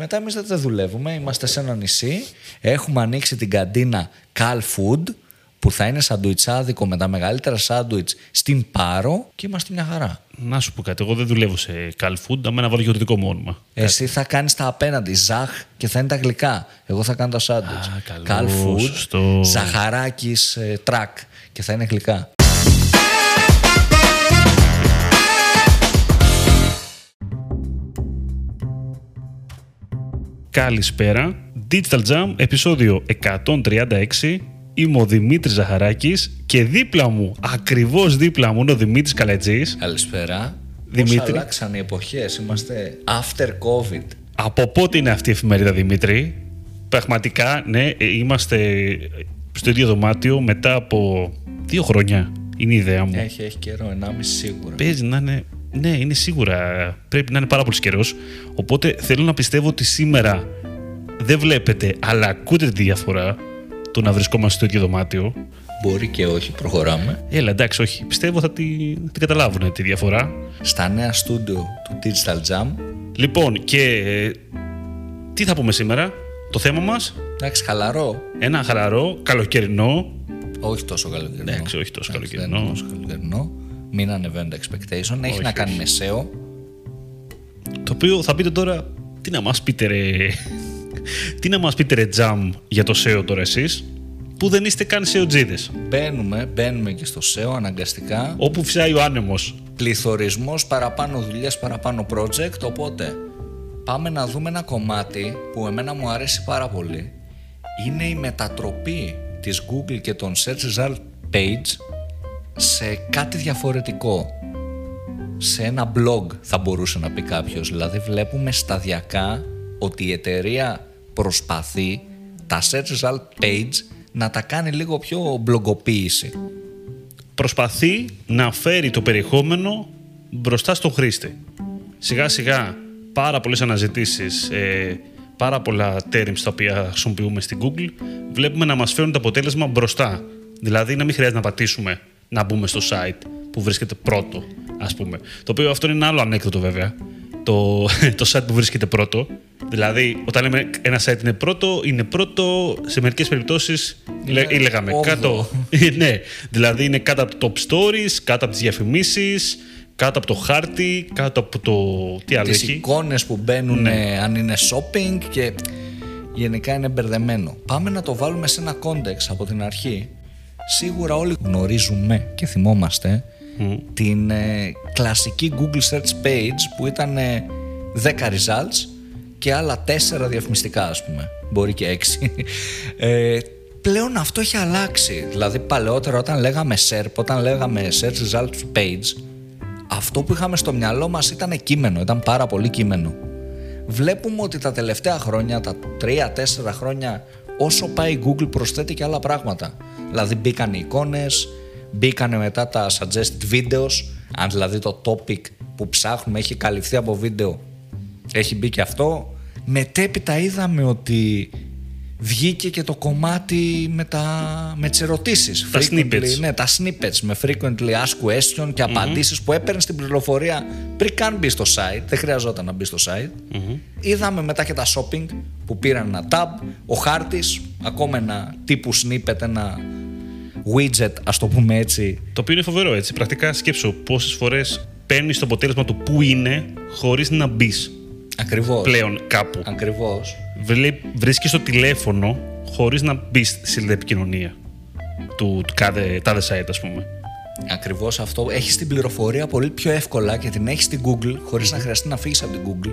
μετά εμείς δεν δουλεύουμε. Είμαστε σε ένα νησί. Έχουμε ανοίξει την καντίνα Cal Food που θα είναι σαντουιτσάδικο με τα μεγαλύτερα σάντουιτς στην Πάρο και είμαστε μια χαρά. Να σου πω κάτι, εγώ δεν δουλεύω σε Cal Food, αμένα βάλω και το δικό μου όνομα. Εσύ θα κάνεις τα απέναντι, ζαχ και θα είναι τα γλυκά. Εγώ θα κάνω τα σάντουιτς. Α, καλό, Cal Food, σωστό. ζαχαράκης ε, τρακ και θα είναι γλυκά. Καλησπέρα. Digital Jam, επεισόδιο 136. Είμαι ο Δημήτρης Ζαχαράκης και δίπλα μου, ακριβώς δίπλα μου, είναι ο Δημήτρης Καλετζής. Καλησπέρα. Δημήτρη. Πώς αλλάξαν οι εποχές; Είμαστε after COVID. Από πότε είναι αυτή η εφημερίδα, Δημήτρη; Πραγματικά, ναι, ε, είμαστε στο ίδιο δωμάτιο μετά από δύο χρόνια. Είναι η ιδέα μου. Έχει, έχει καιρό, 1,5 σίγουρα. Παίζει να είναι. Ναι, είναι σίγουρα. Πρέπει να είναι πάρα πολύς καιρός. Οπότε θέλω να πιστεύω ότι σήμερα δεν βλέπετε, αλλά ακούτε τη διαφορά το να βρισκόμαστε στο ίδιο δωμάτιο. Μπορεί και όχι, προχωράμε. Έλα, εντάξει, όχι. Πιστεύω θα την, την καταλάβουν τη διαφορά. Στα νέα στούντιο του Digital Jam. Λοιπόν, και ε, τι θα πούμε σήμερα, το θέμα μας, Εντάξει, χαλαρό. ένα χαλαρό, καλοκαιρινό, Όχι τόσο καλοκαιρινό. Εντάξει, όχι τόσο Εντάξει, καλοκαιρινό. Δεν είναι τόσο καλοκαιρινό. Μην ανεβαίνουν τα expectation. Έχει Όχι, να κάνει όχι. με SEO. το οποίο θα πείτε τώρα, τι να μας πείτε ρε, τι να μας πείτε ρε τζαμ για το SEO τώρα εσείς, που δεν είστε καν SEOτζίδες, Μπαίνουμε, μπαίνουμε και στο SEO αναγκαστικά. όπου φυσάει ο άνεμος. Πληθωρισμός, παραπάνω δουλειές, παραπάνω project. Οπότε πάμε να δούμε ένα κομμάτι που εμένα μου αρέσει πάρα πολύ. Είναι η μετατροπή της Google και των Search Result Page σε κάτι διαφορετικό. Σε ένα blog θα μπορούσε να πει κάποιος. Δηλαδή βλέπουμε σταδιακά ότι η εταιρεία προσπαθεί τα Search Result Page να τα κάνει λίγο πιο μπλογκοποίηση. Προσπαθεί να φέρει το περιεχόμενο μπροστά στον χρήστη. Σιγά σιγά πάρα πολλές αναζητήσεις, ε, πάρα πολλά terms τα οποία χρησιμοποιούμε στην Google, βλέπουμε να μας φέρουν το αποτέλεσμα μπροστά. Δηλαδή να μην χρειάζεται να πατήσουμε να μπούμε στο site που βρίσκεται πρώτο, ας πούμε. Το οποίο αυτό είναι ένα άλλο ανέκδοτο βέβαια. Το, το site που βρίσκεται πρώτο. Δηλαδή, όταν λέμε ένα site είναι πρώτο, είναι πρώτο σε μερικές περιπτώσεις Είναι λέ- λέγαμε όγδοο. κάτω. ναι, δηλαδή είναι κάτω από το top stories, κάτω από τις διαφημίσεις, κάτω από το χάρτη, κάτω από το. Τι άλλο τις έχει. εικόνες που μπαίνουν Ναι. ε, αν είναι shopping και γενικά είναι μπερδεμένο. Πάμε να το βάλουμε σε ένα context από την αρχή. Σίγουρα όλοι γνωρίζουμε και θυμόμαστε την ε, κλασική Google Search Page που ήταν ε, 10 results και άλλα 4 διαφημιστικά ας πούμε. Μπορεί και 6. Ε, πλέον αυτό έχει αλλάξει. Δηλαδή παλαιότερα όταν λέγαμε SERP, όταν λέγαμε Search Results Page αυτό που είχαμε στο μυαλό μας ήταν κείμενο, ήταν πάρα πολύ κείμενο. Βλέπουμε ότι τα τελευταία χρόνια, τα 3-4 χρόνια, όσο πάει η Google προσθέτει και άλλα πράγματα. Δηλαδή μπήκαν οι εικόνες, μπήκαν μετά τα suggested videos, αν δηλαδή το topic που ψάχνουμε έχει καλυφθεί από βίντεο, έχει μπει και αυτό. Μετέπειτα είδαμε ότι βγήκε και το κομμάτι με, τα, με τις ερωτήσεις. Τα Frequently, snippets. Ναι, τα snippets με frequently asked question και απαντήσεις που έπαιρνε την πληροφορία πριν καν μπει στο site. Δεν χρειαζόταν να μπει στο site. Είδαμε μετά και τα shopping που πήραν ένα tab, ο χάρτης, ακόμα ένα τύπου snippet, ένα widget, ας το πούμε έτσι. Το οποίο είναι φοβερό έτσι. Πρακτικά σκέψω πόσες φορές παίρνεις το αποτέλεσμα του που είναι χωρίς να μπεις Ακριβώς. πλέον κάπου. Ακριβώς. Βρίσκεις το τηλέφωνο χωρίς να μπεις στη σελίδα επικοινωνία του, του κάθε, τάδε site, ας πούμε. Ακριβώς αυτό. Έχεις την πληροφορία πολύ πιο εύκολα και την έχεις στην Google χωρίς να χρειαστεί να φύγεις από την Google.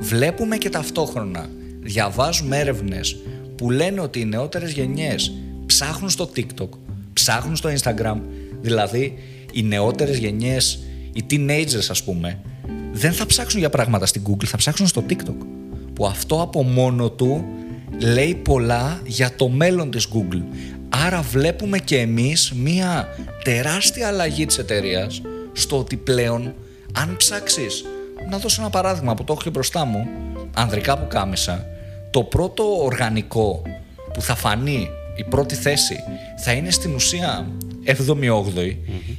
Βλέπουμε και ταυτόχρονα, διαβάζουμε έρευνες που λένε ότι οι νεότερες γενιές ψάχνουν στο TikTok, ψάχνουν στο Instagram, δηλαδή οι νεότερες γενιές, οι teenagers ας πούμε, δεν θα ψάξουν για πράγματα στην Google, θα ψάξουν στο TikTok. Που αυτό από μόνο του λέει πολλά για το μέλλον της Google. Άρα βλέπουμε και εμείς μία τεράστια αλλαγή της εταιρείας στο ότι πλέον αν ψάξεις, να δώσω ένα παράδειγμα που το έχω και μπροστά μου, ανδρικά που κάμισα, το πρώτο οργανικό που θα φανεί η πρώτη θέση θα είναι στην ουσία 7η-8η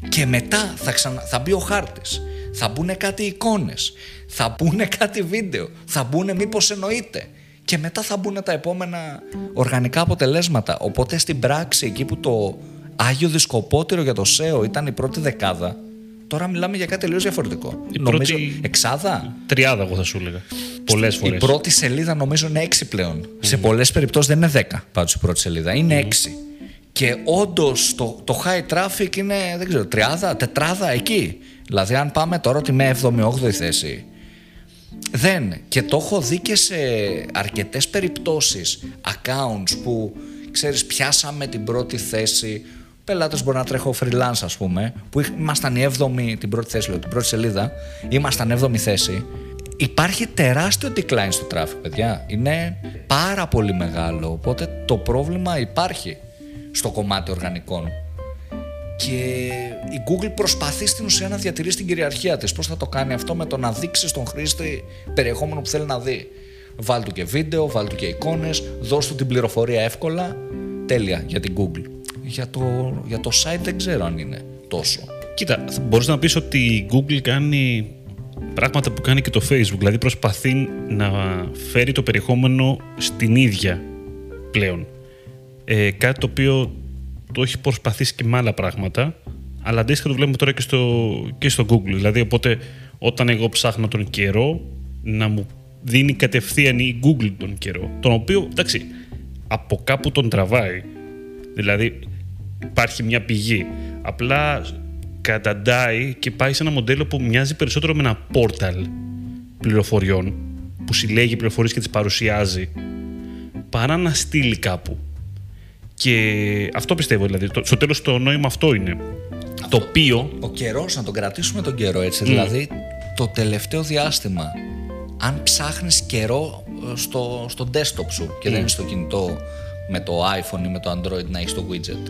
και μετά θα, ξανα... θα μπει ο χάρτης. Θα μπουν κάτι εικόνες, θα μπουν κάτι βίντεο, θα μπουν μήπως εννοείται. Και μετά θα μπουν τα επόμενα οργανικά αποτελέσματα. Οπότε στην πράξη, εκεί που το Άγιο Δισκοπότηρο για το SEO ήταν η πρώτη δεκάδα, τώρα μιλάμε για κάτι τελείω διαφορετικό. Η νομίζω πρώτη- εξάδα. Τριάδα, εγώ θα σου έλεγα. Πολλές φορέ. Η πρώτη σελίδα νομίζω είναι 6 πλέον. Σε πολλές περιπτώσεις δεν είναι 10 πάντως η πρώτη σελίδα. Είναι 6. Και όντως το, το high traffic είναι, δεν ξέρω, τριάδα, τετράδα εκεί. Δηλαδή, αν πάμε τώρα ότι με 7η-8η θέση. Δεν. Και το έχω δει και σε αρκετές περιπτώσεις accounts που ξέρεις πιάσαμε την πρώτη θέση πελάτες μπορεί να τρέχω freelance ας πούμε που είχ- ήμασταν η 7η την πρώτη θέση λέω, την πρώτη σελίδα ήμασταν 7η θέση υπάρχει τεράστιο decline στο traffic παιδιά είναι πάρα πολύ μεγάλο οπότε το πρόβλημα υπάρχει στο κομμάτι οργανικών και η Google προσπαθεί στην ουσία να διατηρήσει την κυριαρχία της. Πώς θα το κάνει αυτό; Με το να δείξει στον χρήστη περιεχόμενο που θέλει να δει. Βάλ του και βίντεο, βάλ του και εικόνες, δώσ' του την πληροφορία εύκολα. Τέλεια για την Google. Για το, για το site δεν ξέρω αν είναι τόσο. Κοίτα, μπορείς να πεις ότι η Google κάνει πράγματα που κάνει και το Facebook. Δηλαδή προσπαθεί να φέρει το περιεχόμενο στην ίδια πλέον. Ε, κάτι το οποίο το έχει προσπαθήσει και με άλλα πράγματα, αλλά αντίστοιχα το βλέπουμε τώρα και στο, και στο Google. Δηλαδή, οπότε όταν εγώ ψάχνω τον καιρό, να μου δίνει κατευθείαν η Google τον καιρό. Τον οποίο, εντάξει, από κάπου τον τραβάει. Δηλαδή, υπάρχει μια πηγή. Απλά καταντάει και πάει σε ένα μοντέλο που μοιάζει περισσότερο με ένα πόρταλ πληροφοριών που συλλέγει πληροφορίες και τις παρουσιάζει παρά να στείλει κάπου. Και αυτό πιστεύω δηλαδή. Το- Στο τέλος το νόημα αυτό είναι. Το οποίο Ο καιρός, να τον κρατήσουμε τον καιρό έτσι. Δηλαδή, το τελευταίο διάστημα, αν ψάχνεις καιρό ε, στο, στο desktop σου και δεν είναι στο κινητό με το iPhone ή με το Android να έχεις το widget,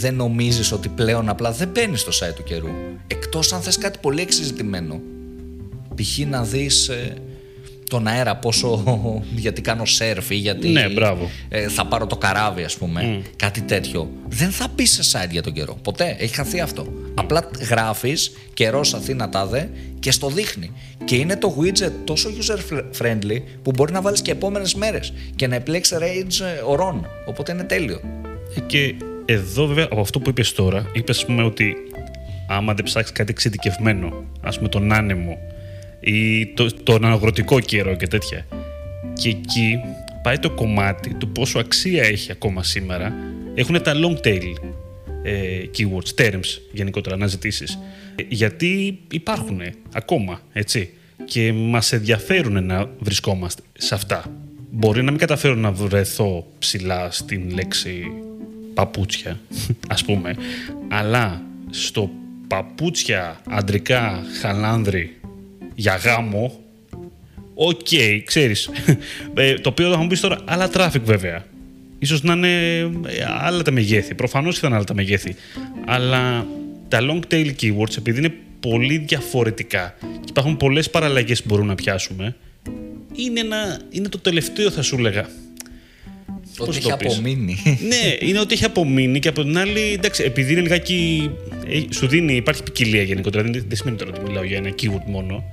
δεν νομίζεις ότι πλέον απλά δεν μπαίνεις στο site του καιρού. Εκτός αν θες κάτι πολύ εξειζητημένο. Π.χ. να δεις ε, τον αέρα πόσο γιατί κάνω σερφ ή γιατί Ναι, μπράβο. ε, θα πάρω το καράβι ας πούμε. Κάτι τέτοιο. Δεν θα μπεις σε site για τον καιρό. Ποτέ. Έχει χαθεί αυτό. Απλά γράφεις καιρός Αθήνα τάδε και στο δείχνει. Και είναι το widget τόσο user friendly που μπορεί να βάλεις και επόμενες μέρες και να επιλέξεις range ε, ωρών οπότε είναι τέλειο. Ε, Και εδώ βέβαια από αυτό που είπες τώρα, είπες ας πούμε ότι άμα δεν ψάξεις κάτι εξειδικευμένο, ας πούμε τον άνεμο ή το, τον αγροτικό καιρό και τέτοια. Και εκεί πάει το κομμάτι του πόσο αξία έχει ακόμα σήμερα. Έχουν τα long tail ε, keywords, terms γενικότερα, αναζητήσεις. Ε, γιατί υπάρχουν ακόμα, έτσι. Και μας ενδιαφέρουν να βρισκόμαστε σε αυτά. Μπορεί να μην καταφέρω να βρεθώ ψηλά στην λέξη παπούτσια, ας πούμε. Αλλά στο παπούτσια αντρικά Χαλάνδρι για γάμο, οκ, ξέρεις. Ε, το οποίο θα μου πεις τώρα, άλλα traffic βέβαια. Ίσως να είναι ε, άλλα τα μεγέθη. Προφανώς ήταν άλλα τα μεγέθη. Αλλά τα long tail keywords, επειδή είναι πολύ διαφορετικά και υπάρχουν πολλές παραλλαγές που μπορούμε να πιάσουμε, είναι, ένα, είναι το τελευταίο θα σου έλεγα. Ότι έχει το πεις; απομείνει ναι, είναι ότι έχει απομείνει και από την άλλη, εντάξει, επειδή είναι λιγάκι. ε, Σου δίνει, υπάρχει ποικιλία γενικότερα. Δεν, δεν σημαίνει τώρα ότι μιλάω για ένα keyword μόνο.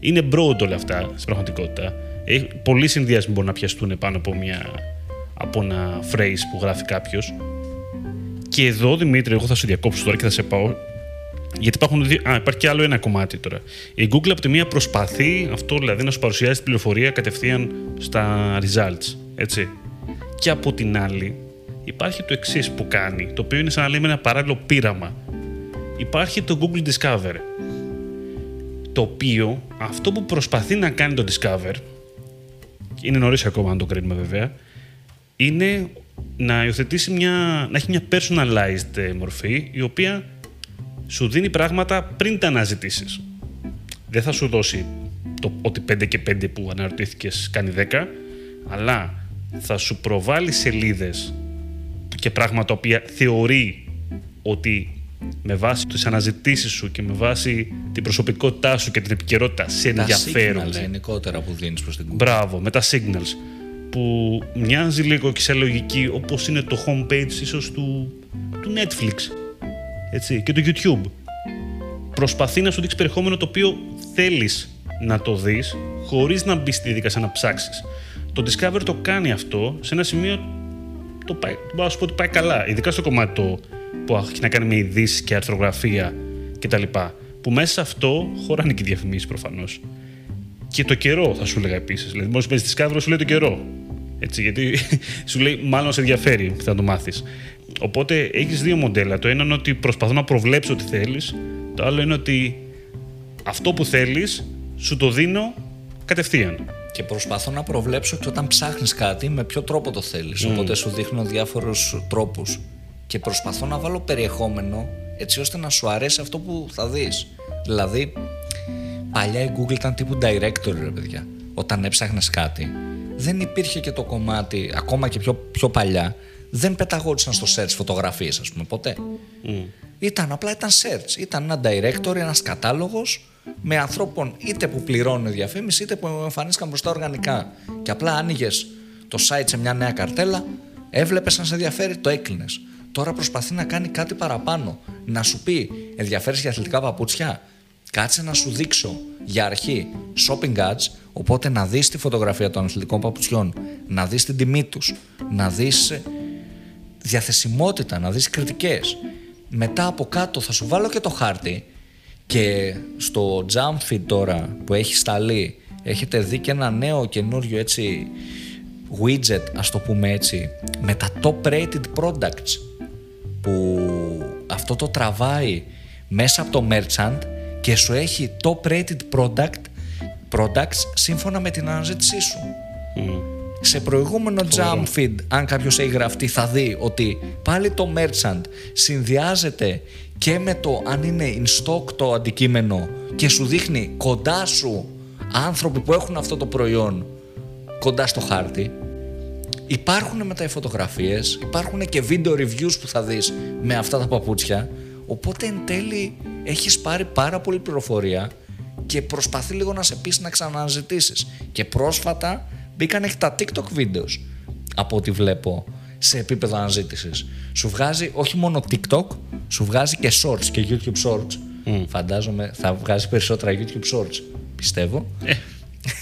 Είναι broad όλα αυτά στην πραγματικότητα. Ε, πολλοί συνδυασμοί μπορούν να πιαστούν πάνω από, μια, από ένα phrase που γράφει κάποιος. Και εδώ, Δημήτρη, εγώ θα σου διακόψω τώρα και θα σε πάω. Γιατί υπάρχουν δύο. Α, υπάρχει και άλλο ένα κομμάτι τώρα. Η Google από τη μία προσπαθεί αυτό δηλαδή να σου παρουσιάσει την πληροφορία κατευθείαν στα results. Έτσι. Και από την άλλη, υπάρχει το εξής που κάνει, το οποίο είναι σαν να λέμε ένα παράλληλο πείραμα. Υπάρχει το Google Discover. Το οποίο αυτό που προσπαθεί να κάνει το Discover, είναι νωρίς ακόμα να το κρίνουμε βέβαια, είναι να υιοθετήσει μια, να έχει μια personalized ε, μορφή η οποία σου δίνει πράγματα πριν τα αναζητήσεις. Δεν θα σου δώσει το ότι 5 και 5 που αναρωτήθηκες κάνει 10, αλλά θα σου προβάλλει σελίδες και πράγματα τα οποία θεωρεί ότι με βάση τις αναζητήσεις σου και με βάση την προσωπικότητά σου και την επικαιρότητα σε τα ενδιαφέρουν. signals γενικότερα που δίνεις προς την Google Μπράβο, με τα signals. Που μοιάζει λίγο και σε λογική όπως είναι το homepage ίσως του, του Netflix. Έτσι, και του YouTube. προσπαθεί να σου δείξει περιεχόμενο το οποίο θέλεις να το δεις χωρίς να μπει στη διαδικασία να ψάξεις. Το Discover το κάνει αυτό σε ένα σημείο το πάει, μπορώ να σου πω ότι πάει καλά. Ειδικά στο κομμάτι το, που έχει να κάνει με ειδήσεις και αρθρογραφία κτλ. Που μέσα σε αυτό χωράνε και διαφημίσεις προφανώς. Και το καιρό θα σου έλεγα επίσης. Δηλαδή, μόλις παίζεις Discover, σου λέει το καιρό. Έτσι, γιατί σου λέει μάλλον σε ενδιαφέρει που θα το μάθεις. Οπότε έχεις δύο μοντέλα. Το ένα είναι ότι προσπαθώ να προβλέψω τι θέλεις. Το άλλο είναι ότι αυτό που θέλεις σου το δίνω κατευθείαν. Και προσπαθώ να προβλέψω και όταν ψάχνεις κάτι με ποιο τρόπο το θέλεις. Οπότε σου δείχνω διάφορους τρόπους. Και προσπαθώ να βάλω περιεχόμενο έτσι ώστε να σου αρέσει αυτό που θα δεις. Δηλαδή, παλιά η Google ήταν τύπου directory, ρε παιδιά. Όταν έψαχνες κάτι, δεν υπήρχε και το κομμάτι, ακόμα και πιο, πιο παλιά, δεν πεταγόντουσαν στο search φωτογραφίες, ας πούμε, ποτέ. Ήταν απλά ήταν search. Ήταν ένα directory, ένας κατάλογος με ανθρώπων είτε που πληρώνουν διαφήμιση είτε που εμφανίστηκαν μπροστά οργανικά. Και απλά άνοιγες το site σε μια νέα καρτέλα, έβλεπες αν σε ενδιαφέρει, το έκλεινες. Τώρα προσπαθεί να κάνει κάτι παραπάνω. Να σου πει, ενδιαφέρει για αθλητικά παπούτσια; Κάτσε να σου δείξω για αρχή shopping ads, οπότε να δεις τη φωτογραφία των αθλητικών παπουτσιών, να δεις την τιμή τους, να δεις ε, διαθεσιμότητα, να δεις κριτικές. Μετά από κάτω θα σου βάλω και το χάρτη και στο jump feed τώρα που έχεις σταλεί έχετε δει και ένα νέο καινούριο έτσι widget ας το πούμε έτσι με τα top rated products που αυτό το τραβάει μέσα από το merchant και σου έχει top rated product, products σύμφωνα με την αναζήτησή σου. Σε προηγούμενο jump feed, αν κάποιος έχει γραφτεί, θα δει ότι πάλι το merchant συνδυάζεται και με το αν είναι in stock το αντικείμενο και σου δείχνει κοντά σου άνθρωποι που έχουν αυτό το προϊόν κοντά στο χάρτη. Υπάρχουν μετά οι φωτογραφίες, υπάρχουν και βίντεο reviews που θα δεις με αυτά τα παπούτσια. Οπότε εν τέλει έχεις πάρει πάρα πολύ πληροφορία και προσπαθεί λίγο να σε πείσει να ξαναζητήσεις. Και πρόσφατα μπήκαν και τα TikTok videos από ό,τι βλέπω σε επίπεδο αναζήτησης. Σου βγάζει όχι μόνο TikTok, σου βγάζει και shorts και YouTube shorts. Φαντάζομαι θα βγάζει περισσότερα YouTube shorts. Πιστεύω. Ε.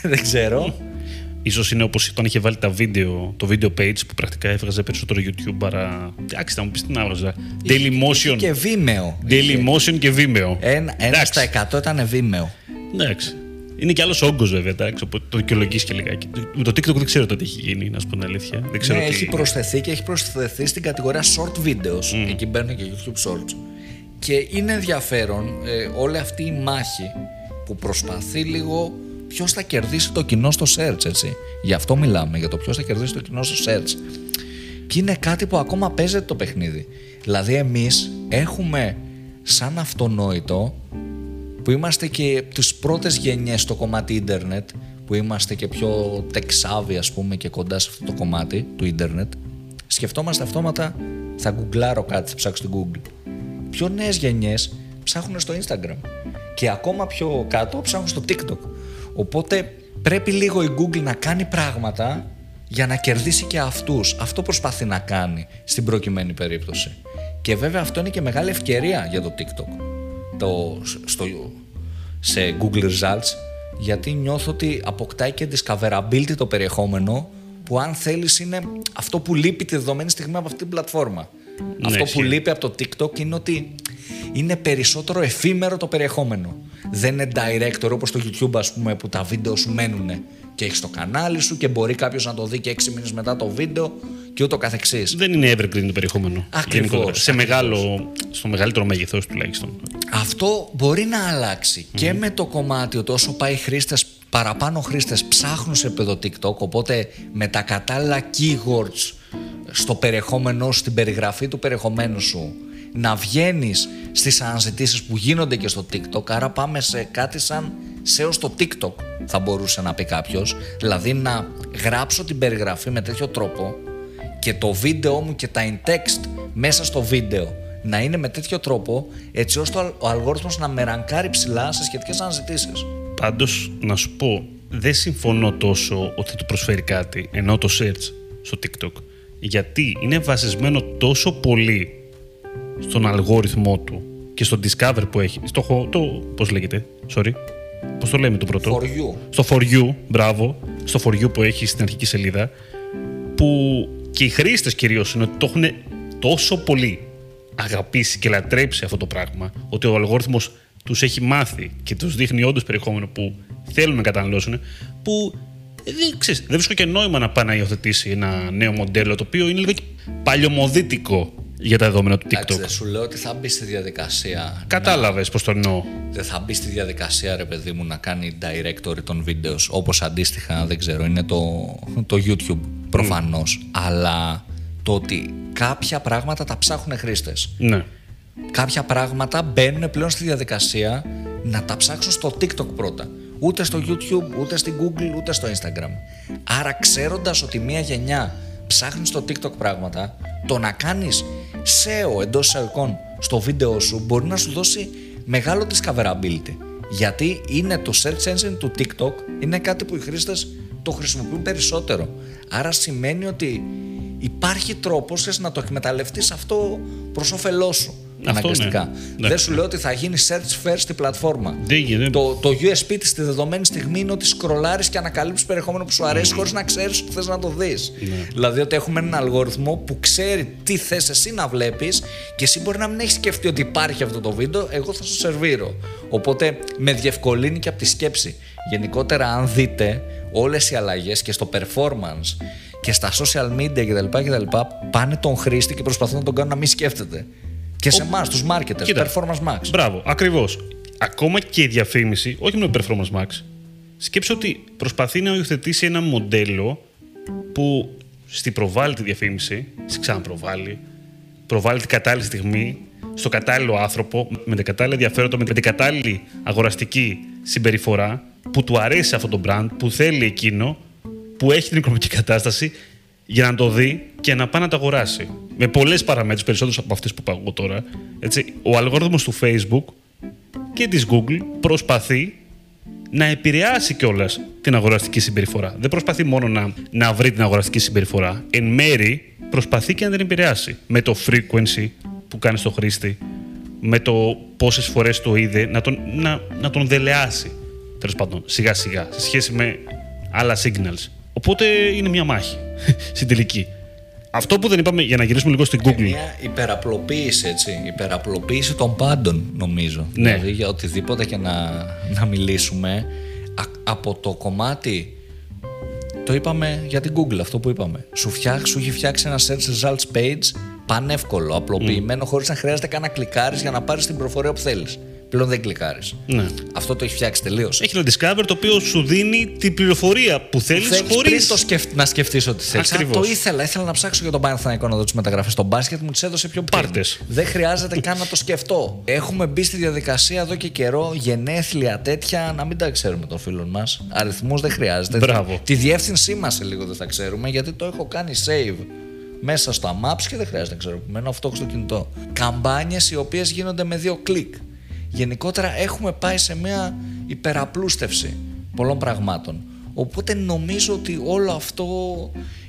Δεν ξέρω. Ίσως είναι όπως όταν είχε βάλει τα βίντεο, το video page που πρακτικά έβγαζε περισσότερο YouTube παρά... Εντάξει, θα μου πεις την άβγαζα. Daily Motion. Και Vimeo. Daily Motion και Vimeo. Ένα, ένα Εντάξει. στα 100 ήταν Vimeo. Εντάξει. Είναι και άλλος όγκος βέβαια, εντάξει, οπότε το δικαιολογείς και λιγάκι. Με το TikTok δεν ξέρω το τι έχει γίνει, να σου πω την αλήθεια. Δεν ξέρω Ναι, τι... έχει προσθεθεί και έχει προσθεθεί στην κατηγορία short videos. Εκεί μπαίνουν και YouTube shorts. Και είναι ενδιαφέρον ε, όλη αυτή η μάχη που προσπαθεί λίγο ποιος θα κερδίσει το κοινό στο search, έτσι. Γι' αυτό μιλάμε, για το ποιος θα κερδίσει το κοινό στο search. Και είναι κάτι που ακόμα παίζεται το παιχνίδι. Δηλαδή, εμείς έχουμε σαν αυτονόητο που είμαστε και τις πρώτες γενιές στο κομμάτι ίντερνετ που είμαστε και πιο tech savvy ας πούμε και κοντά σε αυτό το κομμάτι του ίντερνετ σκεφτόμαστε αυτόματα θα γκουγκλάρω κάτι, θα ψάξω στην Google. Πιο νέες γενιές ψάχνουν στο Instagram και ακόμα πιο κάτω ψάχνουν στο TikTok. Οπότε πρέπει λίγο η Google να κάνει πράγματα για να κερδίσει και αυτούς. Αυτό προσπαθεί να κάνει στην προκειμένη περίπτωση. Και βέβαια αυτό είναι και μεγάλη ευκαιρία για το TikTok το, στο, σε Google Results γιατί νιώθω ότι αποκτάει και discoverability το περιεχόμενο που αν θέλεις είναι αυτό που λείπει τη δεδομένη στιγμή από αυτή την πλατφόρμα. αυτό που ισχύει. λείπει από το TikTok είναι ότι είναι περισσότερο εφήμερο το περιεχόμενο. Δεν είναι director όπως το YouTube ας πούμε που τα βίντεο σου μένουν και έχεις το κανάλι σου και μπορεί κάποιος να το δει και έξι μήνες μετά το βίντεο και ούτω καθεξής. Δεν είναι evergreen το περιεχόμενο. Ακριβώς, γενικότερα. Σε ακριβώς. μεγάλο, στο μεγαλύτερο μέγεθος τουλάχιστον. Αυτό μπορεί να αλλάξει και με το κομμάτι ότι όσο πάει χρήστες, παραπάνω χρήστες ψάχνουν σε επίπεδο TikTok, οπότε με τα κατάλληλα keywords στο περιεχόμενό σου, στην περιγραφή του περιεχομένου σου, να βγαίνεις στις αναζητήσεις που γίνονται και στο TikTok, άρα πάμε σε κάτι σαν SEO στο TikTok θα μπορούσε να πει κάποιος, δηλαδή να γράψω την περιγραφή με τέτοιο τρόπο και το βίντεο μου και τα in text μέσα στο βίντεο να είναι με τέτοιο τρόπο έτσι ώστε ο αλ- ο αλγόριθμος να με ρανκάρει ψηλά σε σχετικές αναζητήσεις. Πάντως, να σου πω, δεν συμφωνώ τόσο ότι του προσφέρει κάτι, ενώ το search στο TikTok. Γιατί είναι βασισμένο τόσο πολύ στον αλγόριθμό του και στο Discover που έχει. Στο, χο- το, πώς λέγεται, sorry. Πώς το λέμε το πρώτο; For you. Στο For You, μπράβο. Στο For You που έχει στην αρχική σελίδα. Που και οι χρήστες κυρίως είναι ότι το έχουν τόσο πολύ αγαπήσει και λατρέψει αυτό το πράγμα, ότι ο αλγόριθμος τους έχει μάθει και τους δείχνει όντως περιεχόμενο που θέλουν να καταναλώσουν, που δεν, ξέρεις, δεν βρίσκω και νόημα να πάει να υιοθετήσει ένα νέο μοντέλο το οποίο είναι λίγο και παλιωμοδίτικο για τα δεδομένα του Εντάξει, TikTok. δεν σου λέω ότι θα μπει στη διαδικασία. Κατάλαβες πώς το εννοώ. Δεν θα μπει στη διαδικασία, ρε παιδί μου, να κάνει directory των βίντεος. Όπως αντίστοιχα, δεν ξέρω, είναι το, το YouTube προφανώς. Αλλά το ότι κάποια πράγματα τα ψάχνουν χρήστες. Ναι. Κάποια πράγματα μπαίνουν πλέον στη διαδικασία να τα ψάξουν στο TikTok πρώτα. Ούτε στο YouTube, ούτε στην Google, ούτε στο Instagram. Άρα ξέροντας ότι μία γενιά ψάχνεις στο TikTok πράγματα, το να κάνεις SEO εντός εισαγωγικών στο βίντεο σου μπορεί να σου δώσει μεγάλο discoverability. Γιατί είναι το search engine του TikTok, είναι κάτι που οι χρήστες το χρησιμοποιούν περισσότερο. Άρα σημαίνει ότι υπάρχει τρόπος θες να το εκμεταλλευτείς αυτό προς όφελός σου. Αυτό αναγκαστικά. ναι. Δεν σου λέω ότι θα γίνει search first στη πλατφόρμα. Δεν γίνεται. Το, το USP της στη δεδομένη στιγμή είναι ότι σκρολάρεις και ανακαλύψεις περιεχόμενο που σου αρέσει χωρίς να ξέρεις ότι θες να το δεις. Δηλαδή ότι έχουμε έναν αλγόριθμο που ξέρει τι θες εσύ να βλέπεις και εσύ μπορεί να μην έχεις σκεφτεί ότι υπάρχει αυτό το βίντεο, εγώ θα σου σερβίρω. Οπότε με διευκολύνει και από τη σκέψη. Γενικότερα, αν δείτε όλες οι αλλαγές και στο performance και στα social media κτλ. κτλ πάνε τον χρήστη και προσπαθούν να τον κάνουν να μην σκέφτεται. Και σε εμάς, τους marketers, Κοίτα. performance max. Μπράβο, ακριβώς. Ακόμα και η διαφήμιση, όχι μόνο η Performance Max, σκέψω ότι προσπαθεί να υιοθετήσει ένα μοντέλο που στη προβάλλει τη διαφήμιση, στη ξαναπροβάλλει, προβάλλει την κατάλληλη στιγμή, στο κατάλληλο άνθρωπο, με την κατάλληλη ενδιαφέροντα, με την κατάλληλη αγοραστική συμπεριφορά, που του αρέσει αυτό το brand, που θέλει εκείνο, που έχει την οικονομική κατάσταση, για να το δει και να πάει να το αγοράσει. Με πολλές παραμέτρους, περισσότερε από αυτές που πάω εγώ τώρα. Έτσι, ο αλγόριθμος του Facebook και της Google προσπαθεί να επηρεάσει κιόλας την αγοραστική συμπεριφορά. Δεν προσπαθεί μόνο να, να βρει την αγοραστική συμπεριφορά. Εν μέρη προσπαθεί και να την επηρεάσει. Με το frequency που κάνει στο χρήστη, με το πόσες φορές το είδε, να τον, να, να τον δελεάσει τέλος πάντων σιγά σιγά σε σχέση με άλλα signals. Οπότε είναι μια μάχη στην τελική. Αυτό που δεν είπαμε για να γυρίσουμε λίγο στην Google. Μια υπεραπλοποίηση, έτσι. Υπεραπλοποίηση των πάντων, νομίζω. Ναι. Δηλαδή, για οτιδήποτε και να, να μιλήσουμε, α- από το κομμάτι. Το είπαμε για την Google, αυτό που είπαμε. Σου, φτιάξ, σου έχει φτιάξει ένα search results page πανεύκολο, απλοποιημένο, χωρίς να χρειάζεται καν να κλικάρεις για να πάρεις την προφορία που θέλεις. Πλέον δεν κλικάρεις. Ναι. Αυτό το έχεις φτιάξει τελείως. Έχει ένα Discover το οποίο σου δίνει την πληροφορία που θέλεις Θέλεις χωρίς. πριν το σκεφ... να σκεφτείς ότι θέλεις. Ακριβώς. Το ήθελα, ήθελα να ψάξω για τον Παναθηναϊκό να δω τις μεταγραφές. Στο μπάσκετ μου τις έδωσε πιο πριν. Πάρτες. Δεν χρειάζεται καν να το σκεφτώ. Έχουμε μπει στη διαδικασία εδώ και καιρό, γενέθλια τέτοια, να μην τα ξέρουμε των φίλων μας. Αριθμούς δεν χρειάζεται. Μπράβο. Τη διεύθυνσή μας σε λίγο δεν θα ξέρουμε, γιατί το έχω κάνει save μέσα στα maps και δεν χρειάζεται να ξέρω. Μένω αυτό έχω στο κινητό. Καμπάνιες οι οποίες γίνονται με δύο κλικ. Γενικότερα έχουμε πάει σε μια υπεραπλούστευση πολλών πραγμάτων. Οπότε νομίζω ότι όλο αυτό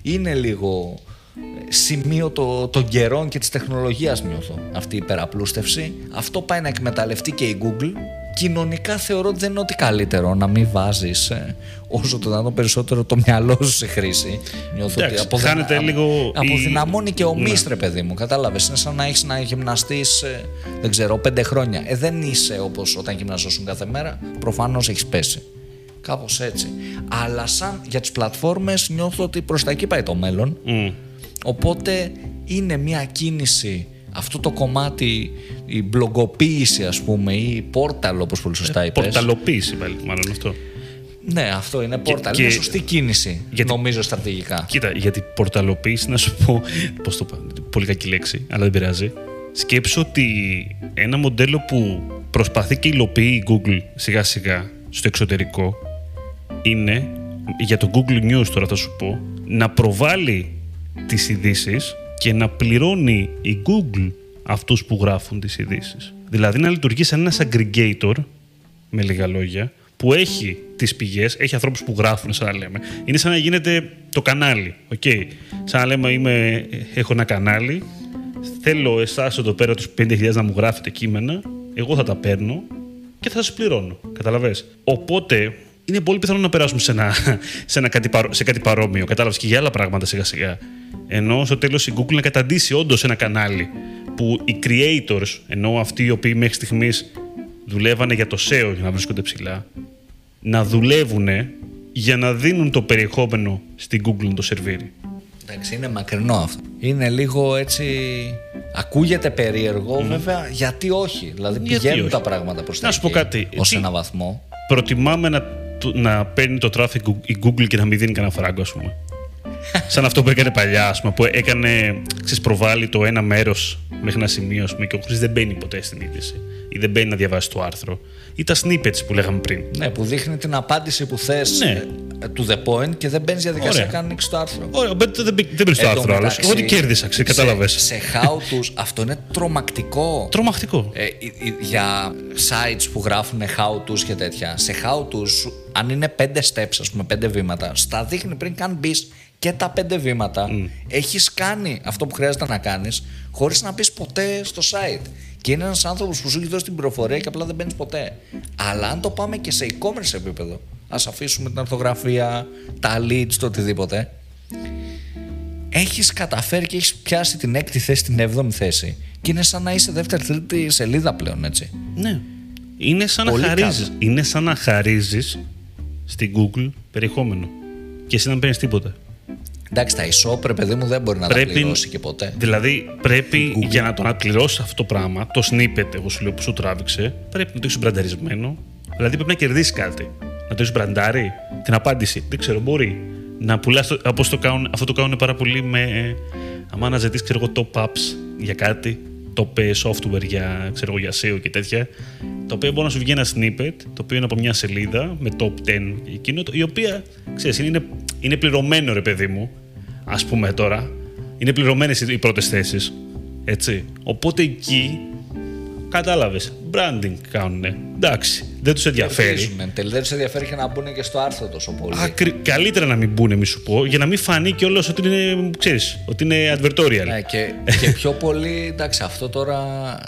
είναι λίγο ε, σημείο το, των καιρών και της τεχνολογίας νιώθω αυτή η υπεραπλούστευση. Αυτό πάει να εκμεταλλευτεί και η Google. Κοινωνικά θεωρώ ότι δεν είναι ότι καλύτερο να μην βάζεις ε, όσο το δυνατόν περισσότερο το μυαλό σου σε χρήση. Νιώθω Εντάξει, ότι αποδυνα- χάνεται λίγο η- αποδυναμώνει και ο Ναι. μίστρε, παιδί μου. Κατάλαβες. Είναι σαν να έχεις να γυμναστείς, δεν ξέρω, πέντε χρόνια. Ε, δεν είσαι όπως όταν γυμναζόσουν κάθε μέρα. Προφανώς έχεις πέσει. Κάπως έτσι. Αλλά σαν για τις πλατφόρμες νιώθω ότι προς τα εκεί πάει το μέλλον. Μμ. Οπότε είναι μια κίνηση αυτό το κομμάτι, η μπλογκοποίηση ας πούμε ή η πόρταλ όπως πολύ σωστά είπες. Πορταλοποίηση, πάλι, μάλλον αυτό. Ναι, αυτό είναι πόρταλ. και- Είναι σωστή κίνηση, γιατί- νομίζω στρατηγικά. Κοίτα, για την πορταλοποίηση να σου πω. Πώς το πω, πολύ κακή λέξη, αλλά δεν πειράζει. Σκέψω ότι ένα μοντέλο που προσπαθεί και υλοποιεί η Google σιγά σιγά στο εξωτερικό είναι για το Google News τώρα θα σου πω να προβάλλει τις ειδήσεις και να πληρώνει η Google αυτούς που γράφουν τις ειδήσεις. Δηλαδή να λειτουργεί σαν ένας aggregator με λίγα λόγια, που έχει τις πηγές, έχει ανθρώπους που γράφουν, σαν να λέμε. Είναι σαν να γίνεται το κανάλι, οκ. Σαν να λέμε, είμαι, έχω ένα κανάλι, θέλω εσάς εδώ πέρα τους 5.000 να μου γράφετε κείμενα Εγώ θα τα παίρνω και θα σας πληρώνω. Καταλαβες; Οπότε είναι πολύ πιθανό να περάσουμε σε, ένα, σε, ένα κάτι, παρό, σε κάτι παρόμοιο. Κατάλαβες και για άλλα πράγματα σιγά σιγά. Ενώ στο τέλος η Google να καταντήσει όντως ένα κανάλι που οι creators, ενώ αυτοί οι οποίοι μέχρι στιγμής δουλεύανε για το SEO για να βρίσκονται ψηλά, να δουλεύουν για να δίνουν το περιεχόμενο στην Google να το σερβίρει. Εντάξει, είναι μακρινό αυτό. Είναι λίγο έτσι. Ακούγεται περίεργο, βέβαια. Γιατί όχι; Δηλαδή Γιατί πηγαίνουν όχι; τα πράγματα προς τα Να σου πω εκεί, κάτι. Ως Τι- ένα βαθμό. Προτιμάμε να, του- να παίρνει το traffic η Google και να μην δίνει κανένα φράγκο, ας πούμε. Σαν αυτό που έκανε παλιά, ας πούμε, που έκανε, ξέρεις, προβάλλει το ένα μέρος μέχρι ένα σημείο, ας πούμε, και ο χρήστη δεν μπαίνει ποτέ στην είδηση ή δεν μπαίνει να διαβάσει το άρθρο. Ή τα snippets που λέγαμε πριν. Ναι, που δείχνει την απάντηση που θες Ναι. to the point και δεν μπαίνεις διαδικασία Ωραία. καν να ανοίξεις το άρθρο. Ωραία, μπε- δεν, μπει- δεν μπαίνει στο Εν τω άρθρο άλλος. μεταξύ, Εγώ τι κέρδισα, ξέρεις, σε- κατάλαβες. Σε how to's, αυτό είναι τρομακτικό. Τρομακτικό. Ε, ε, ε, για sites που γράφουν how to's και τέτοια. Σε how to's, σου- αν είναι πέντε steps, ας πούμε, πέντε βήματα, στα δείχνει πριν καν μπεις και τα πέντε βήματα. Έχεις κάνει αυτό που χρειάζεται να κάνεις χωρίς να μπει ποτέ στο site. Και είναι ένας άνθρωπος που σου έχει δώσει την πληροφορία και απλά δεν μπαίνεις ποτέ. Αλλά αν το πάμε και σε e-commerce επίπεδο, ας αφήσουμε την orthografία, τα leads, το οτιδήποτε, έχεις καταφέρει και έχεις πιάσει την έκτη θέση, την έβδομη θέση. Και είναι σαν να είσαι δεύτερη-τρίτη σελίδα πλέον, έτσι. Ναι. Είναι σαν, να Πολύ χαρίζεις, είναι σαν να χαρίζεις στην Google περιεχόμενο. Και εσύ να μην παίρνεις τίποτα. Εντάξει, τα e-shop, ρε παιδί μου, δεν μπορεί να τα Πρέπει- πληρώσει και ποτέ. Δηλαδή, πρέπει για να το αναπληρώσει αυτό το πράγμα, το snippet, εγώ σου λέω που σου τράβηξε, πρέπει να το έχεις μπρανταρισμένο. Δηλαδή, πρέπει να κερδίσεις κάτι. Να το έχεις μπραντάρει. Την απάντηση. Δεν ξέρω, μπορεί. Να πουλάς. Όπως το κάνουν, αυτό το κάνουν πάρα πολύ με. Ε, άμα αναζητήσει, ξέρω εγώ, top apps για κάτι, top ε, software για, ξέρω εγώ, για SEO και τέτοια, το οποίο μπορεί να σου βγει ένα snippet, το οποίο είναι από μια σελίδα με top 10 εκείνο, το- η οποία, ξέρεις, είναι, είναι πληρωμένο ρε παιδί μου, ας πούμε τώρα, είναι πληρωμένες οι οι πρώτες θέσεις, έτσι. Οπότε εκεί, κατάλαβες, branding κάνουνε, εντάξει, δεν τους ενδιαφέρει. Κερδίζουν. Εν τέλει, δεν τους ενδιαφέρει και να μπουν και στο άρθρο τόσο πολύ. Ακρι... Καλύτερα να μην μπουν, μη σου πω, για να μην φανεί κιόλας ότι είναι, ξέρεις, ότι είναι advertorial. Ναι, και, και πιο πολύ, εντάξει, αυτό τώρα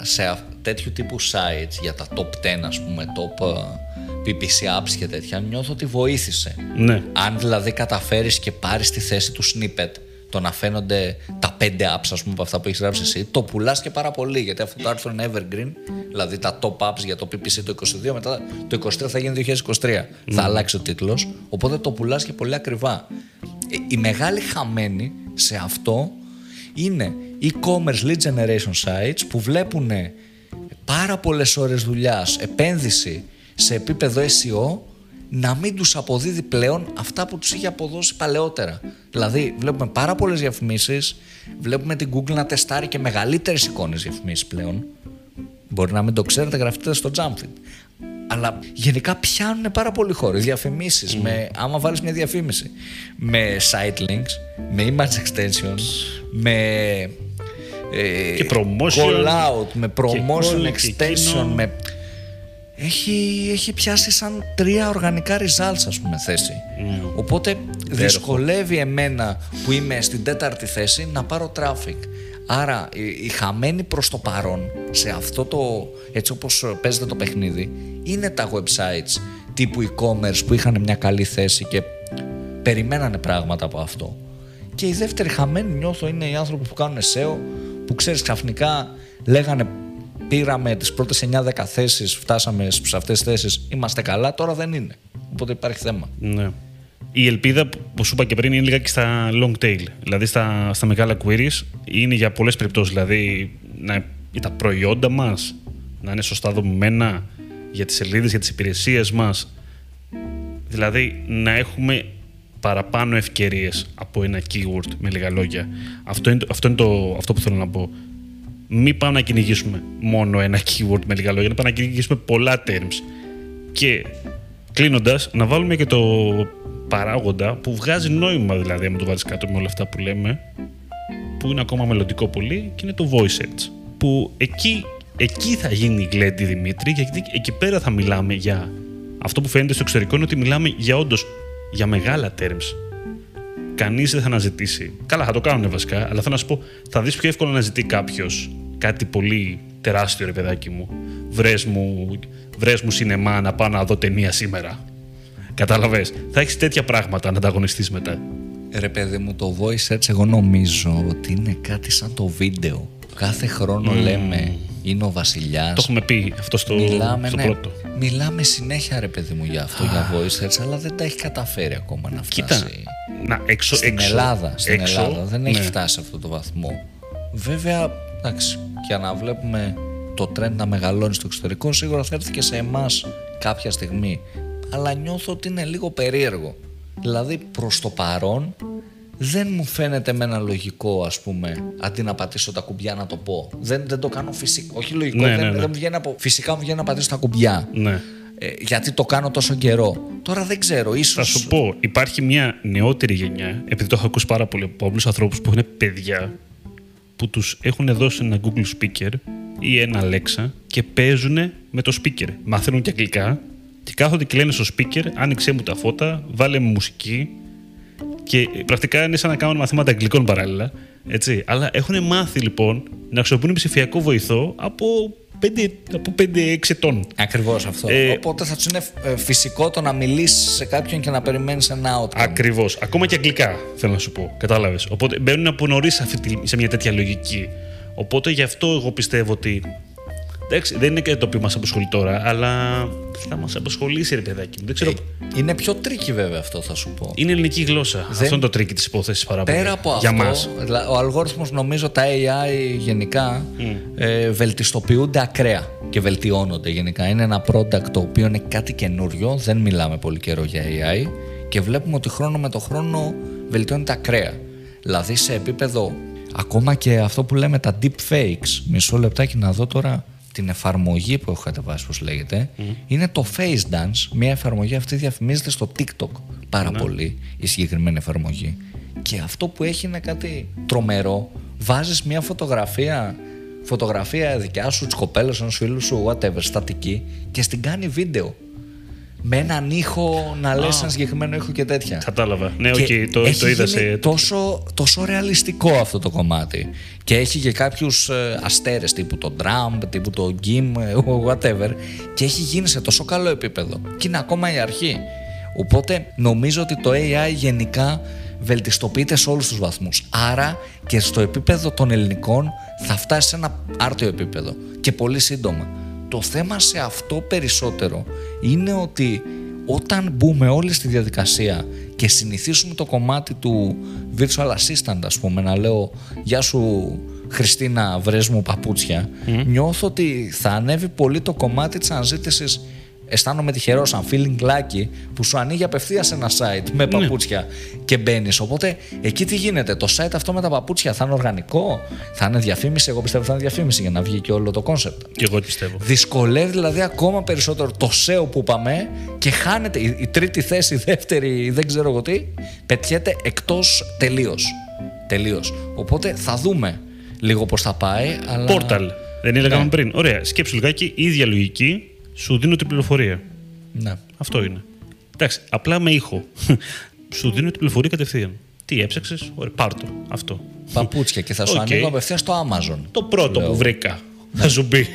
σε αυ- τέτοιου τύπου sites για τα top 10, ας πούμε, top ε, PPC apps και τέτοια, νιώθω ότι βοήθησε. Ναι. Αν δηλαδή καταφέρεις και πάρεις τη θέση του snippet, το να φαίνονται τα πέντε apps, ας πούμε, από αυτά που έχεις γράψει εσύ, το πουλάς και πάρα πολύ, γιατί αυτό το άρθρο είναι evergreen, δηλαδή τα top apps για το PPC το 22, μετά το 23 θα γίνει 2023. Θα αλλάξει ο τίτλος, οπότε το πουλάς και πολύ ακριβά. Ε, Η μεγάλη χαμένη σε αυτό είναι e-commerce lead generation sites που βλέπουν πάρα πολλές ώρες δουλειάς, επένδυση σε επίπεδο SEO να μην τους αποδίδει πλέον αυτά που τους είχε αποδώσει παλαιότερα. Δηλαδή βλέπουμε πάρα πολλές διαφημίσεις, βλέπουμε την Google να τεστάρει και μεγαλύτερες εικόνες διαφημίσεις πλέον. Μπορεί να μην το ξέρετε, γραφτείτε στο Jumpfit. Αλλά γενικά πιάνουν πάρα πολύ χώρο. Οι διαφημίσεις, με, άμα βάλεις μια διαφήμιση με site links, με image extensions, με ε, Και promotion. call out, με promotion call και extension, εκείνο. με... Έχει, έχει πιάσει σαν τρία οργανικά results ας πούμε θέση. Οπότε δυσκολεύει εμένα που είμαι στην τέταρτη θέση να πάρω traffic. Άρα η, η χαμένη προς το παρόν σε αυτό το έτσι όπως παίζεται το παιχνίδι είναι τα websites τύπου e-commerce που είχαν μια καλή θέση και περιμένανε πράγματα από αυτό. Και η δεύτερη χαμένη νιώθω είναι οι άνθρωποι που κάνουν SEO που ξέρεις ξαφνικά λέγανε πήραμε τις πρώτες 9-10 θέσεις, φτάσαμε σε αυτές τις θέσεις, είμαστε καλά, τώρα δεν είναι. Οπότε υπάρχει θέμα. Ναι. Η ελπίδα που σου είπα και πριν είναι λίγα και στα long tail. Δηλαδή στα, στα μεγάλα queries είναι για πολλές περιπτώσεις. Δηλαδή να, για τα προϊόντα μας να είναι σωστά δομημένα, για τις σελίδες, για τις υπηρεσίες μας. Δηλαδή να έχουμε παραπάνω ευκαιρίες από ένα keyword με λίγα λόγια. Αυτό είναι, το- αυτό, είναι το, αυτό που θέλω να πω. Μην πάμε να κυνηγήσουμε μόνο ένα keyword με λίγα λόγια, να πάμε να κυνηγήσουμε πολλά terms. Και κλείνοντας, να βάλουμε και το παράγοντα που βγάζει νόημα δηλαδή, αν το βάλεις κάτω με όλα αυτά που λέμε, που είναι ακόμα μελλοντικό πολύ και είναι το voice search. Που εκεί, εκεί θα γίνει η γλέντη Δημήτρη, γιατί εκεί πέρα θα μιλάμε για. Αυτό που φαίνεται στο εξωτερικό είναι ότι μιλάμε για όντως για μεγάλα terms. Κανείς δεν θα αναζητήσει. Καλά, θα το κάνουν βασικά, αλλά θέλω να σου πω, θα δεις πιο εύκολα να ζητεί κάποιος κάτι πολύ τεράστιο ρε παιδάκι μου. Βρες μου, βρες μου σινεμά να πάω να δω ταινία σήμερα. Κατάλαβες. Θα έχεις τέτοια πράγματα να ανταγωνιστείς μετά. Ρε παιδί μου, το voice search εγώ νομίζω ότι είναι κάτι σαν το βίντεο. Κάθε χρόνο λέμε είναι ο βασιλιάς. Το έχουμε πει αυτό στο, Μιλάμε, στο ναι, πρώτο. μιλάμε συνέχεια ρε παιδί μου για αυτό, για voice search, αλλά δεν τα έχει καταφέρει ακόμα να φτάσει. Κοίτα, να, έξω, στην έξω, Ελλάδα, στην έξω, Ελλάδα δεν έχει ναι. φτάσει σε αυτό το βαθμό. Βέβαια, εντάξει, για να βλέπουμε το trend να μεγαλώνει στο εξωτερικό, σίγουρα θα έρθει και σε εμάς κάποια στιγμή. Αλλά νιώθω ότι είναι λίγο περίεργο. Δηλαδή, προς το παρόν, δεν μου φαίνεται με ένα λογικό, ας πούμε, αντί να πατήσω τα κουμπιά να το πω. Δεν, δεν το κάνω φυσικά. Όχι λογικό, Ναι, δεν, ναι, ναι. δεν μου βγαίνει από. Φυσικά μου βγαίνει να πατήσω τα κουμπιά. Ναι. Ε, γιατί το κάνω τόσο καιρό. Τώρα δεν ξέρω, ίσως... Θα σου πω, υπάρχει μια νεότερη γενιά, επειδή το έχω ακούσει πάρα πολύ από άλλου ανθρώπους που έχουν παιδιά, που τους έχουν δώσει ένα Google Speaker ή ένα Alexa και παίζουν με το speaker. Μαθαίνουν και αγγλικά και κάθονται και λένε στο speaker, άνοιξε μου τα φώτα, βάλε μου μουσική. Και πρακτικά είναι σαν να κάνουν μαθήματα αγγλικών παράλληλα. Έτσι. Αλλά έχουν μάθει λοιπόν να χρησιμοποιούν ψηφιακό βοηθό από 5 από 5-6 ετών. Ακριβώς αυτό. Ε, Οπότε θα τους είναι ε, φυσικό το να μιλήσεις σε κάποιον και να περιμένεις ένα outcome. Ακριβώς. Ακόμα και αγγλικά θέλω να σου πω. Κατάλαβες. Οπότε μπαίνουν από νωρίς σε μια τέτοια λογική. Οπότε γι' αυτό εγώ πιστεύω ότι. Εντάξει, δεν είναι κάτι το οποίο μας απασχολεί τώρα, αλλά θα μας απασχολήσει, ρε παιδάκι μου. Δεν ξέρω. Είναι πιο tricky βέβαια αυτό θα σου πω. Είναι ελληνική γλώσσα. Αυτό είναι το tricky της υπόθεσης πάρα πολύ. Πέρα από Για αυτό, μας. δηλα- ο αλγόριθμος νομίζω τα AI γενικά ε, βελτιστοποιούνται ακραία και βελτιώνονται γενικά. Είναι ένα product το οποίο είναι κάτι καινούριο, δεν μιλάμε πολύ καιρό για AI και βλέπουμε ότι χρόνο με το χρόνο βελτιώνεται ακραία. Δηλαδή σε επίπεδο, ακόμα και αυτό που λέμε τα deep fakes, μισό λεπτάκι να δω τώρα την εφαρμογή που έχω κατεβάσει, πώς λέγεται, είναι το Face Dance, μια εφαρμογή αυτή διαφημίζεται στο TikTok πάρα πολύ, η συγκεκριμένη εφαρμογή. Και αυτό που έχει είναι κάτι τρομερό. Βάζεις μια φωτογραφία, φωτογραφία δικιά σου, της κοπέλας, ενός φίλου σου, whatever, στατική και στην κάνει βίντεο. Με έναν ήχο, να λες ένα συγκεκριμένο ήχο και τέτοια. Κατάλαβα. Ναι, οκ, Και το, έχει το είδα γίνει σε. τόσο, τόσο ρεαλιστικό αυτό το κομμάτι. Και έχει και κάποιους ε, αστέρες τύπου το Trump, τύπου το Kim, ε, whatever. Και έχει γίνει σε τόσο καλό επίπεδο. Και είναι ακόμα η αρχή. Οπότε νομίζω ότι το AI γενικά βελτιστοποιείται σε όλους τους βαθμούς. Άρα και στο επίπεδο των ελληνικών θα φτάσει σε ένα άρτιο επίπεδο και πολύ σύντομα. Το θέμα σε αυτό περισσότερο είναι ότι όταν μπούμε όλοι στη διαδικασία και συνηθίσουμε το κομμάτι του virtual assistant ας πούμε να λέω «Γεια σου Χριστίνα βρες μου παπούτσια» νιώθω ότι θα ανέβει πολύ το κομμάτι της αναζήτησης αισθάνομαι τυχερός σαν feeling lucky που σου ανοίγει απευθείας ένα site με παπούτσια και μπαίνεις. Οπότε εκεί τι γίνεται, το site αυτό με τα παπούτσια θα είναι οργανικό, θα είναι διαφήμιση; Εγώ πιστεύω θα είναι διαφήμιση για να βγει και όλο το concept. Και εγώ πιστεύω. Δυσκολεύει δηλαδή ακόμα περισσότερο το SEO που είπαμε και χάνεται η, η τρίτη θέση, η δεύτερη, η δεν ξέρω εγώ τι, πετιέται εκτός τελείως. Τελείως. Οπότε θα δούμε λίγο πώς θα πάει. Αλλά... Portal. Δεν Ναι. έλεγαμε πριν. Ωραία. Σκέψου λιγάκι, η ίδια λογική σου δίνω την πληροφορία. Ναι. Αυτό είναι. Εντάξει, απλά με ήχο. σου δίνω την πληροφορία κατευθείαν. Τι έψαξες, ωραία, πάρ το. Αυτό. Παπούτσια και θα σου Οκ. ανοίγω απευθείας στο Amazon. Το πρώτο Λέω. που βρήκα. Ναι. Θα σου πει.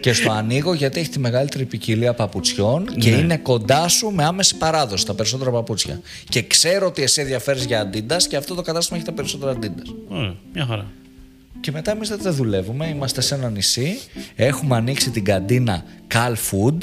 και στο ανοίγω γιατί έχει τη μεγαλύτερη ποικιλία παπουτσιών και Ναι. είναι κοντά σου με άμεση παράδοση τα περισσότερα παπούτσια. Και ξέρω ότι εσύ ενδιαφέρεις για Adidas και αυτό το κατάστημα έχει τα περισσότερα Adidas. Ωραία, μια χαρά. Και μετά εμείς δεν δουλεύουμε, είμαστε σε ένα νησί. Έχουμε ανοίξει την καντίνα Cal Food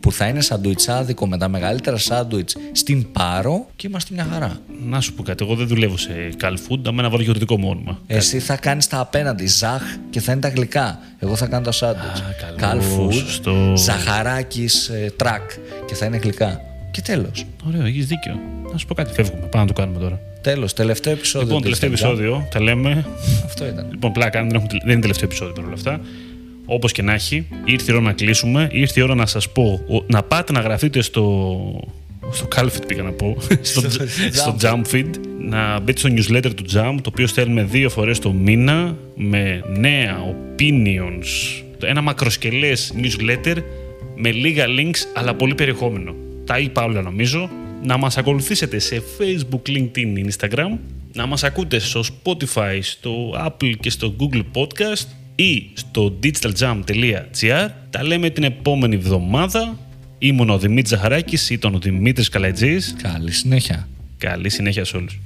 που θα είναι σαντουιτσάδικο με τα μεγαλύτερα σάντουιτς στην Πάρο και είμαστε μια χαρά. Να σου πω κάτι. Εγώ δεν δουλεύω σε Cal Food, άμα να βάλω γεωργικό μου όνομα. Εσύ θα κάνεις τα απέναντι, ζαχ και θα είναι τα γλυκά. Εγώ θα κάνω τα σάντουιτς. Α, Cal καλώς, Food, σωστό. ζαχαράκης, ε, τρακ και θα είναι γλυκά. Και τέλος. Ωραία, έχεις δίκιο. Να σου πω κάτι. Φεύγουμε. Πάμε να το κάνουμε τώρα. Τέλος, τελευταίο επεισόδιο. Λοιπόν, του τελευταίο Instagram. επεισόδιο. Τα λέμε. Αυτό ήταν. Λοιπόν, πλάκα, δεν, έχουμε, δεν είναι τελευταίο επεισόδιο παρόλα αυτά. Όπως και να έχει, ήρθε η ώρα να κλείσουμε. Ήρθε η ώρα να σας πω ο- να πάτε να γραφτείτε στο. Στο Calfit πήγα να πω. στο, Στο στο Jump Jump Feed. Να μπείτε στο newsletter του Jump, το οποίο στέλνουμε δύο φορές το μήνα με νέα opinions. Ένα μακροσκελές newsletter με λίγα links αλλά πολύ περιεχόμενο. Τα είπα όλα νομίζω. Να μας ακολουθήσετε σε Facebook, LinkedIn, Instagram. Να μας ακούτε στο Spotify, στο Apple και στο Google Podcast. ή στο digitaljam.gr. Τα λέμε την επόμενη εβδομάδα. Ήμουν ο Δημήτρης Ζαχαράκης, ήταν ο Δημήτρης Καλατζής. Καλή συνέχεια. Καλή συνέχεια σε όλους.